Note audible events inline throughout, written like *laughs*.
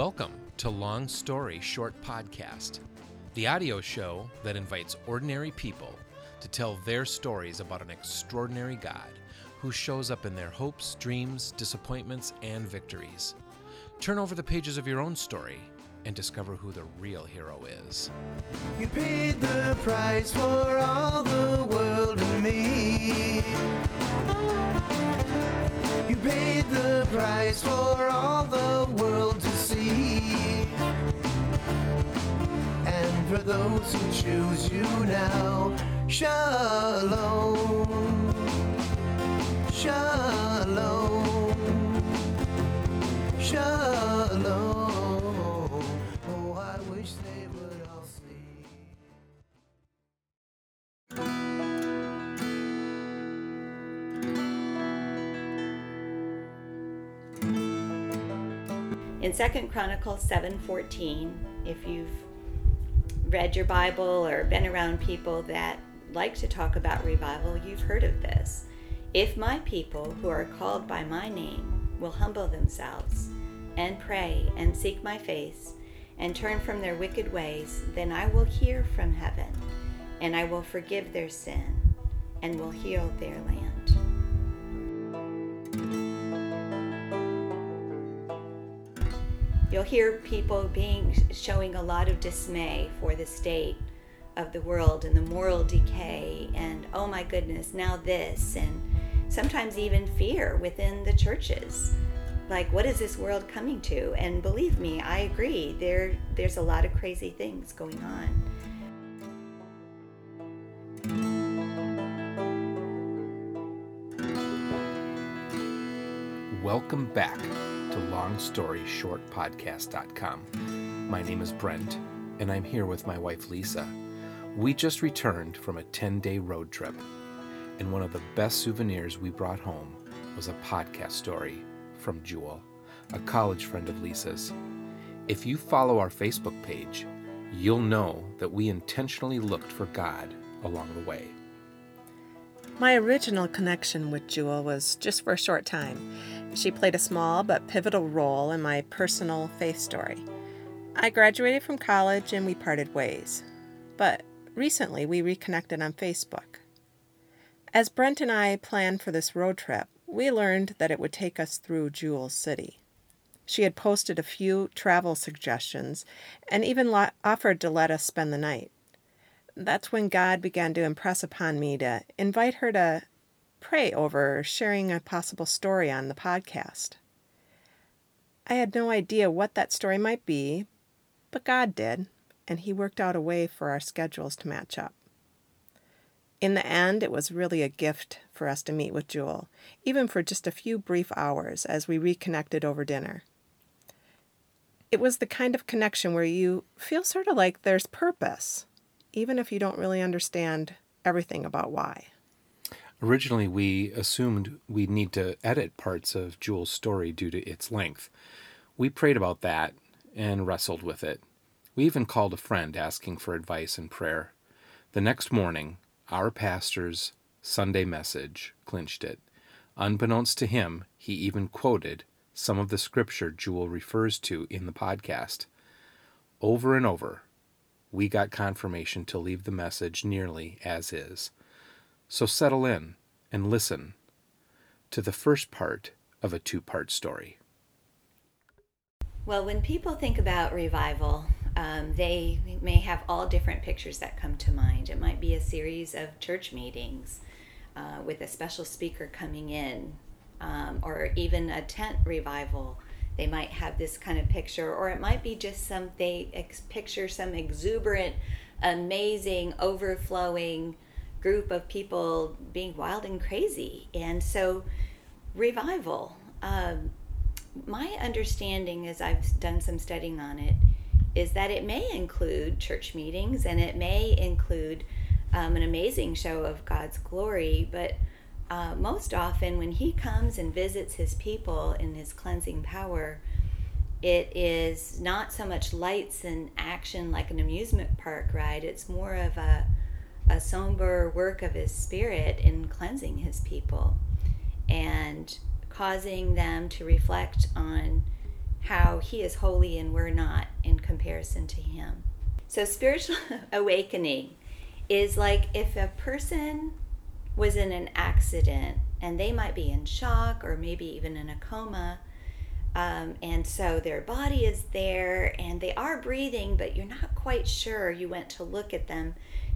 Welcome to Long Story Short Podcast, the audio show that invites ordinary people to tell their stories about an extraordinary God who shows up in their hopes, dreams, disappointments, and victories. Turn over the pages of your own story and discover who the real hero is. You paid the price for all the world and me. You paid the price for all the world see. And for those who choose you now, shalom. Shalom. Shalom. Second chronicles 7.14 if you've read your bible or been around people that like to talk about revival you've heard of this. If my people who are called by my name will humble themselves and pray and seek my face and turn from their wicked ways then i will hear from heaven and i will forgive their sin and will heal their land you'll hear people being showing a lot of dismay for the state of the world and the moral decay and oh my goodness now this and sometimes even fear within the churches. Like what is this world coming to? And believe me i agree there there's a lot of crazy things going on. Welcome back to LongStoryShortPodcast.com. My name is Brent, and I'm here with my wife Lisa. We just returned from a 10 day road trip, and one of the best souvenirs we brought home was a podcast story from Jewel, a college friend of Lisa's. If you follow our Facebook page, you'll know that we intentionally looked for God along the way. My original connection with Jewel was just for a short time. She played a small but pivotal role in my personal faith story. I graduated from college and we parted ways. But recently we reconnected on Facebook. As Brent and I planned for this road trip, we learned that it would take us through Jewel City. She had posted a few travel suggestions and even lo- offered to let us spend the night that's when God began to impress upon me to invite her to pray over sharing a possible story on the podcast. I had no idea what that story might be, but God did, and He worked out a way for our schedules to match up. In the end, it was really a gift for us to meet with Jewel, even for just a few brief hours as we reconnected over dinner. It was the kind of connection where you feel sort of like there's purpose even if you don't really understand everything about why. Originally, we assumed we'd need to edit parts of Jewel's story due to its length. We prayed about that and wrestled with it. We even called a friend asking for advice and prayer. The next morning, our pastor's Sunday message clinched it. Unbeknownst to him, he even quoted some of the scripture Jewel refers to in the podcast. Over and over, we got confirmation to leave the message nearly as is. So settle in and listen to the first part of a two part story. Well, when people think about revival, um, they may have all different pictures that come to mind. It might be a series of church meetings uh, with a special speaker coming in, um, or even a tent revival they might have this kind of picture or it might be just some they ex- picture some exuberant amazing overflowing group of people being wild and crazy and so revival um, my understanding as i've done some studying on it is that it may include church meetings and it may include um, an amazing show of god's glory but uh, most often when he comes and visits his people in his cleansing power, it is not so much lights and action like an amusement park ride. It's more of a, a somber work of his spirit in cleansing his people and causing them to reflect on how He is holy and we're not in comparison to Him. So, spiritual *laughs* awakening is like if a person was in an accident and they might be in shock or maybe even in a coma. Um, and so their body is there and they are breathing, but you're not quite sure. You went to look at them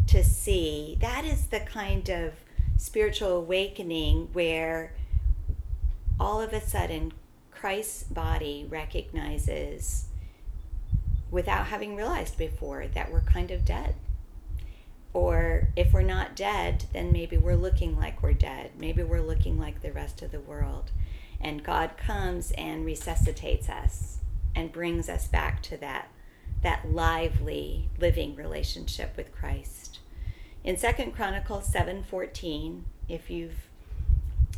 to see. That is the kind of spiritual awakening where all of a sudden Christ's body recognizes, without having realized before, that we're kind of dead. Or if we're not dead, then maybe we're looking like we're dead. Maybe we're looking like the rest of the world. And God comes and resuscitates us and brings us back to that, that lively, living relationship with Christ. In Second Chronicles 7:14, if you've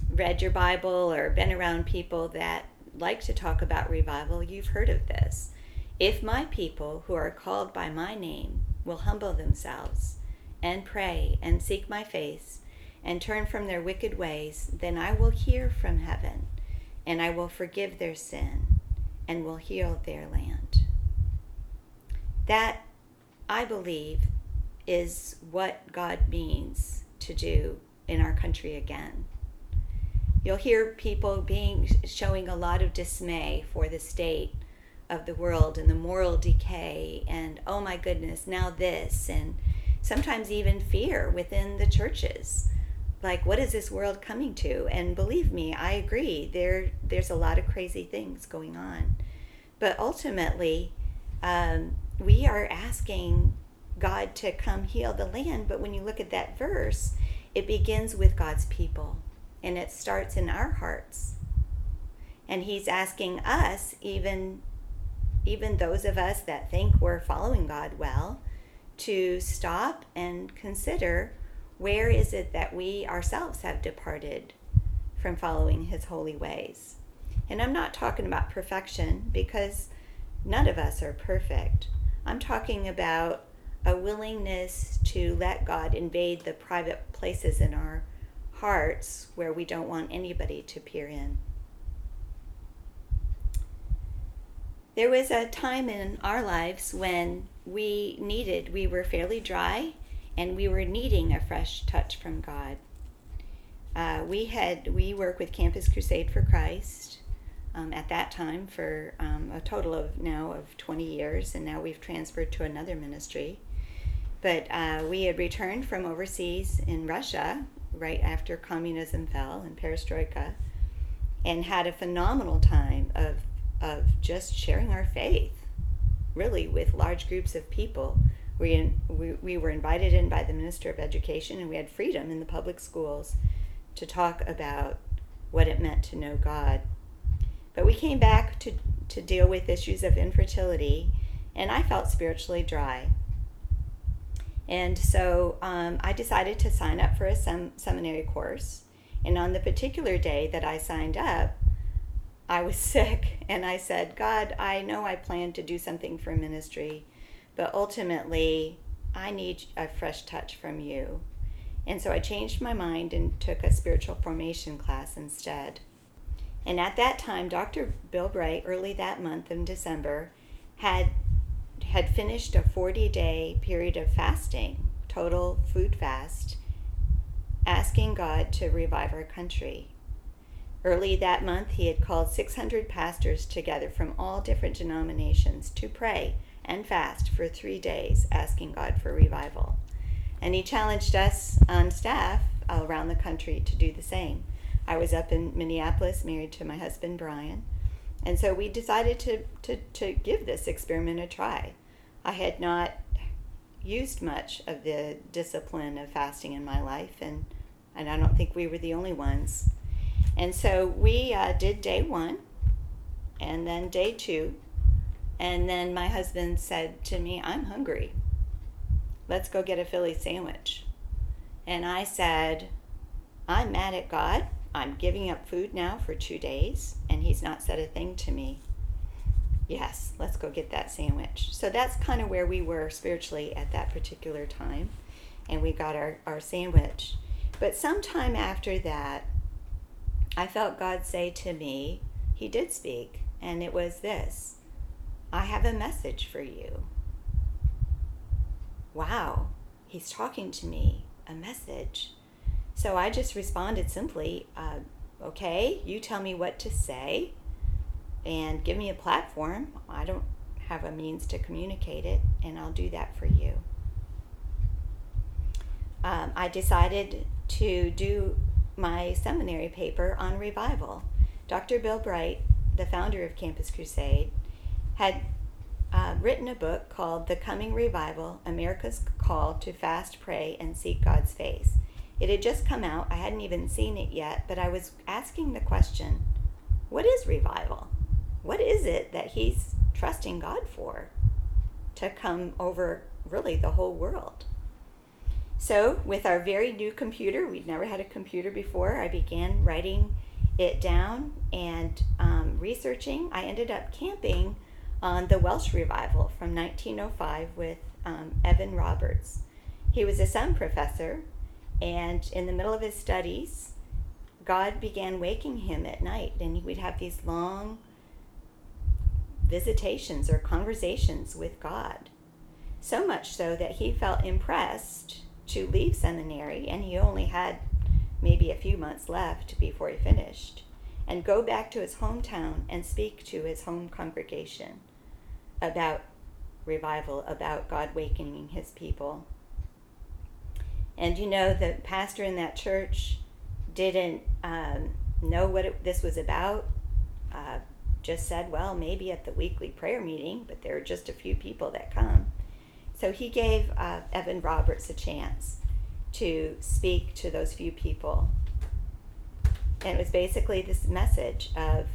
read your Bible or been around people that like to talk about revival, you've heard of this. If my people who are called by my name will humble themselves and pray and seek my face and turn from their wicked ways, then I will hear from heaven and I will forgive their sin and will heal their land. That, I believe, is what God means to do in our country again. You'll hear people being showing a lot of dismay for the state of the world and the moral decay and oh my goodness, now this and sometimes even fear within the churches. Like, what is this world coming to? And believe me, I agree. There, there's a lot of crazy things going on, but ultimately, um, we are asking God to come heal the land. But when you look at that verse, it begins with God's people, and it starts in our hearts. And He's asking us, even, even those of us that think we're following God well, to stop and consider where is it that we ourselves have departed from following his holy ways. And I'm not talking about perfection because none of us are perfect. I'm talking about a willingness to let God invade the private places in our hearts where we don't want anybody to peer in. There was a time in our lives when we needed, we were fairly dry, and we were needing a fresh touch from God. Uh, we had we work with Campus Crusade for Christ um, at that time for um, a total of now of 20 years, and now we've transferred to another ministry. But uh, we had returned from overseas in Russia right after communism fell and perestroika, and had a phenomenal time of of just sharing our faith really with large groups of people. We, we, we were invited in by the Minister of Education, and we had freedom in the public schools to talk about what it meant to know God. But we came back to, to deal with issues of infertility, and I felt spiritually dry. And so um, I decided to sign up for a sem- seminary course. And on the particular day that I signed up, I was *laughs* sick and I said, God, I know I plan to do something for ministry, but ultimately I need a fresh touch from you. And so I changed my mind and took a spiritual formation class instead. And at that time, Dr. Bill Bright, early that month in December, had had finished a 40 day period of fasting, total food fast, asking God to revive our country. Early that month, he had called 600 pastors together from all different denominations to pray and fast for three days, asking God for revival. And he challenged us on staff around the country to do the same. I was up in Minneapolis, married to my husband, Brian. And so we decided to, to, to give this experiment a try. I had not used much of the discipline of fasting in my life, and, and I don't think we were the only ones. And so we uh, did day one and then day two. And then my husband said to me, I'm hungry. Let's go get a Philly sandwich. And I said, I'm mad at God. I'm giving up food now for two days, and He's not said a thing to me. Yes, let's go get that sandwich. So that's kind of where we were spiritually at that particular time. And we got our, our sandwich. But sometime after that, I felt God say to me, He did speak, and it was this I have a message for you. Wow, he's talking to me, a message. So I just responded simply, uh, okay, you tell me what to say and give me a platform. I don't have a means to communicate it, and I'll do that for you. Um, I decided to do my seminary paper on revival. Dr. Bill Bright, the founder of Campus Crusade, had uh, written a book called The Coming Revival America's Call to Fast, Pray, and Seek God's Face. It had just come out. I hadn't even seen it yet, but I was asking the question what is revival? What is it that he's trusting God for to come over really the whole world? So, with our very new computer, we'd never had a computer before, I began writing it down and um, researching. I ended up camping on the Welsh revival from 1905 with um, Evan Roberts. He was a SEM professor, and in the middle of his studies, God began waking him at night, and we'd have these long visitations or conversations with God. So much so that he felt impressed to leave seminary, and he only had maybe a few months left before he finished, and go back to his hometown and speak to his home congregation about revival, about God wakening his people. And you know, the pastor in that church didn't um, know what it, this was about. Uh, just said, well, maybe at the weekly prayer meeting, but there are just a few people that come. So he gave uh, Evan Roberts a chance to speak to those few people. And it was basically this message of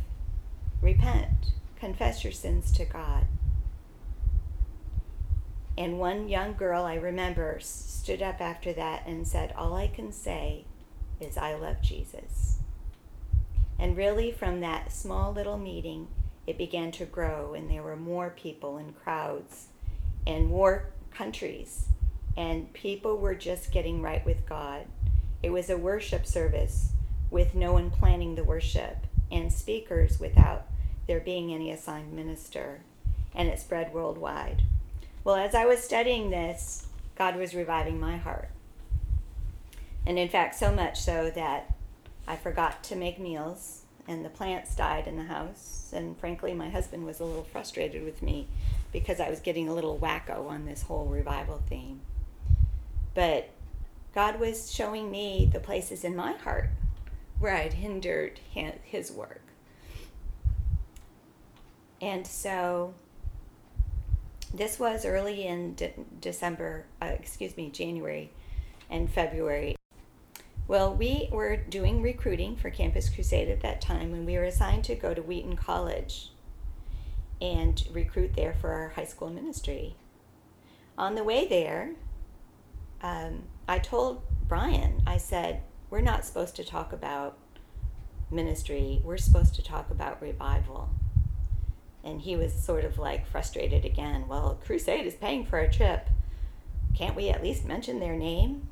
repent, confess your sins to God. And one young girl I remember stood up after that and said, All I can say is, I love Jesus. And really, from that small little meeting, it began to grow, and there were more people and crowds and more countries, and people were just getting right with God. It was a worship service with no one planning the worship, and speakers without there being any assigned minister, and it spread worldwide. Well, as I was studying this, God was reviving my heart. And in fact, so much so that I forgot to make meals and the plants died in the house. And frankly, my husband was a little frustrated with me because I was getting a little wacko on this whole revival theme. But God was showing me the places in my heart where I'd hindered his work. And so this was early in de- December, uh, excuse me, January and February. Well, we were doing recruiting for Campus Crusade at that time, and we were assigned to go to Wheaton College and recruit there for our high school ministry. On the way there, um, I told Brian, I said, We're not supposed to talk about ministry, we're supposed to talk about revival. And he was sort of like frustrated again. Well, Crusade is paying for our trip. Can't we at least mention their name?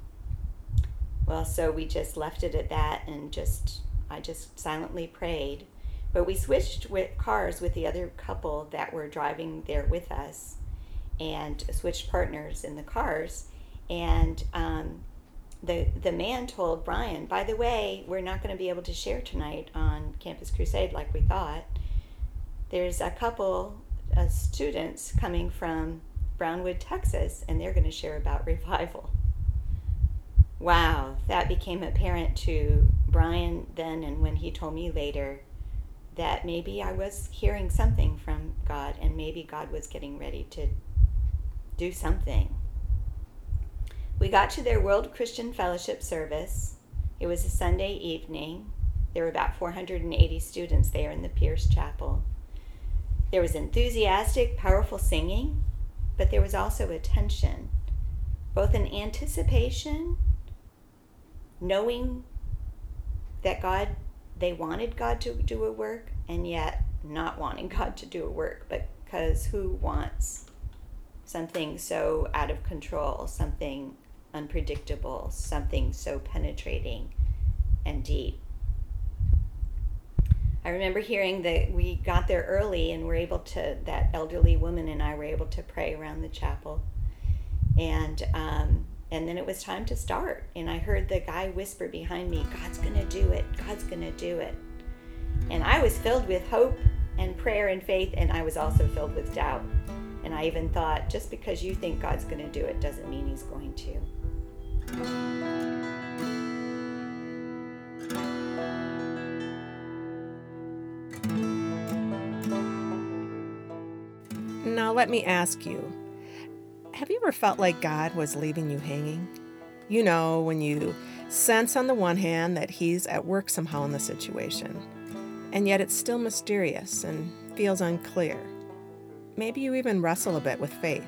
Well, so we just left it at that and just, I just silently prayed. But we switched with cars with the other couple that were driving there with us and switched partners in the cars. And um, the, the man told Brian, by the way, we're not going to be able to share tonight on Campus Crusade like we thought there's a couple of students coming from Brownwood, Texas, and they're going to share about *laughs* revival. Wow, that became apparent to Brian then, and when he told me later that maybe I was hearing something from God, and maybe God was getting ready to do something. We got to their World Christian Fellowship service. It was a Sunday evening. There were about 480 students there in the Pierce Chapel. There was enthusiastic, powerful singing, but there was also a tension, both an anticipation, knowing that God, they wanted God to do a work, and yet not wanting *laughs* God to do a work, because who wants something so out of control, something unpredictable, something so penetrating and deep? I remember hearing that we got there early and were able to, that elderly woman and I were able to pray around the chapel. And, um, and then it was time to start. And I heard the guy whisper behind me, God's going to do it. God's going to do it. And I was filled with hope and prayer and faith, and I was also filled with doubt. And I even thought, just because you think God's going to do it doesn't mean He's going to. Now, let me ask you have you ever felt like God was leaving you hanging? You know, when you sense on the one hand that He's at work somehow in the situation, and yet it's still mysterious and feels unclear. Maybe you even wrestle a bit with faith.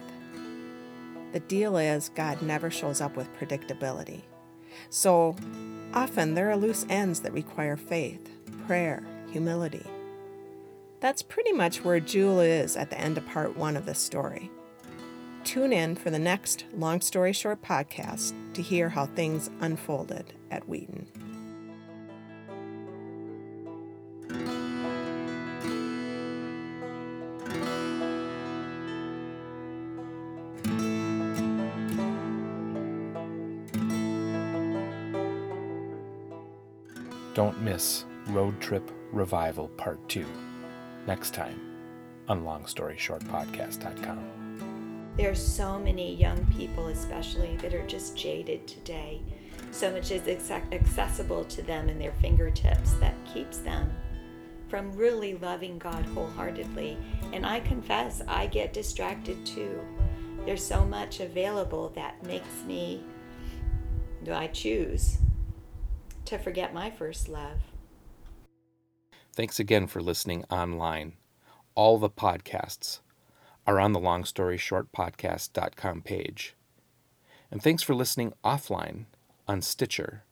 The deal is, God never shows up with predictability. So often there are loose ends that require faith, prayer, humility. That's pretty much where Jewel is at the end of part one of this story. Tune in for the next Long Story Short podcast to hear how things unfolded at Wheaton. Don't miss Road Trip Revival Part 2 next time on LongStoryShortPodcast.com. are so many young people, especially, that are just jaded today. So much is accessible to them in their fingertips that keeps them from really loving God wholeheartedly. And I confess, I get distracted too. There's so much available that makes me, do I choose to forget my first love? Thanks again for listening online. All the podcasts are on the longstoryshortpodcast.com page. And thanks for listening offline on Stitcher,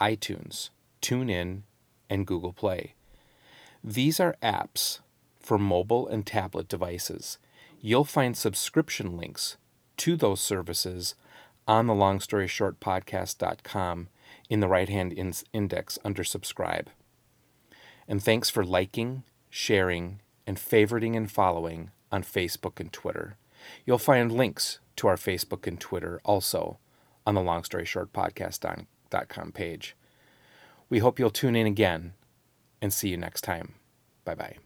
iTunes, TuneIn, and Google Play. These are apps for mobile and tablet devices. You'll find subscription links to those services on the longstoryshortpodcast.com in the right hand in- index under subscribe. And thanks for liking, sharing, and favoriting and following on Facebook and Twitter. You'll find links to our Facebook and Twitter also on the longstoryshortpodcast.com page. We hope you'll tune in again and see you next time. Bye bye.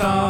Morning star.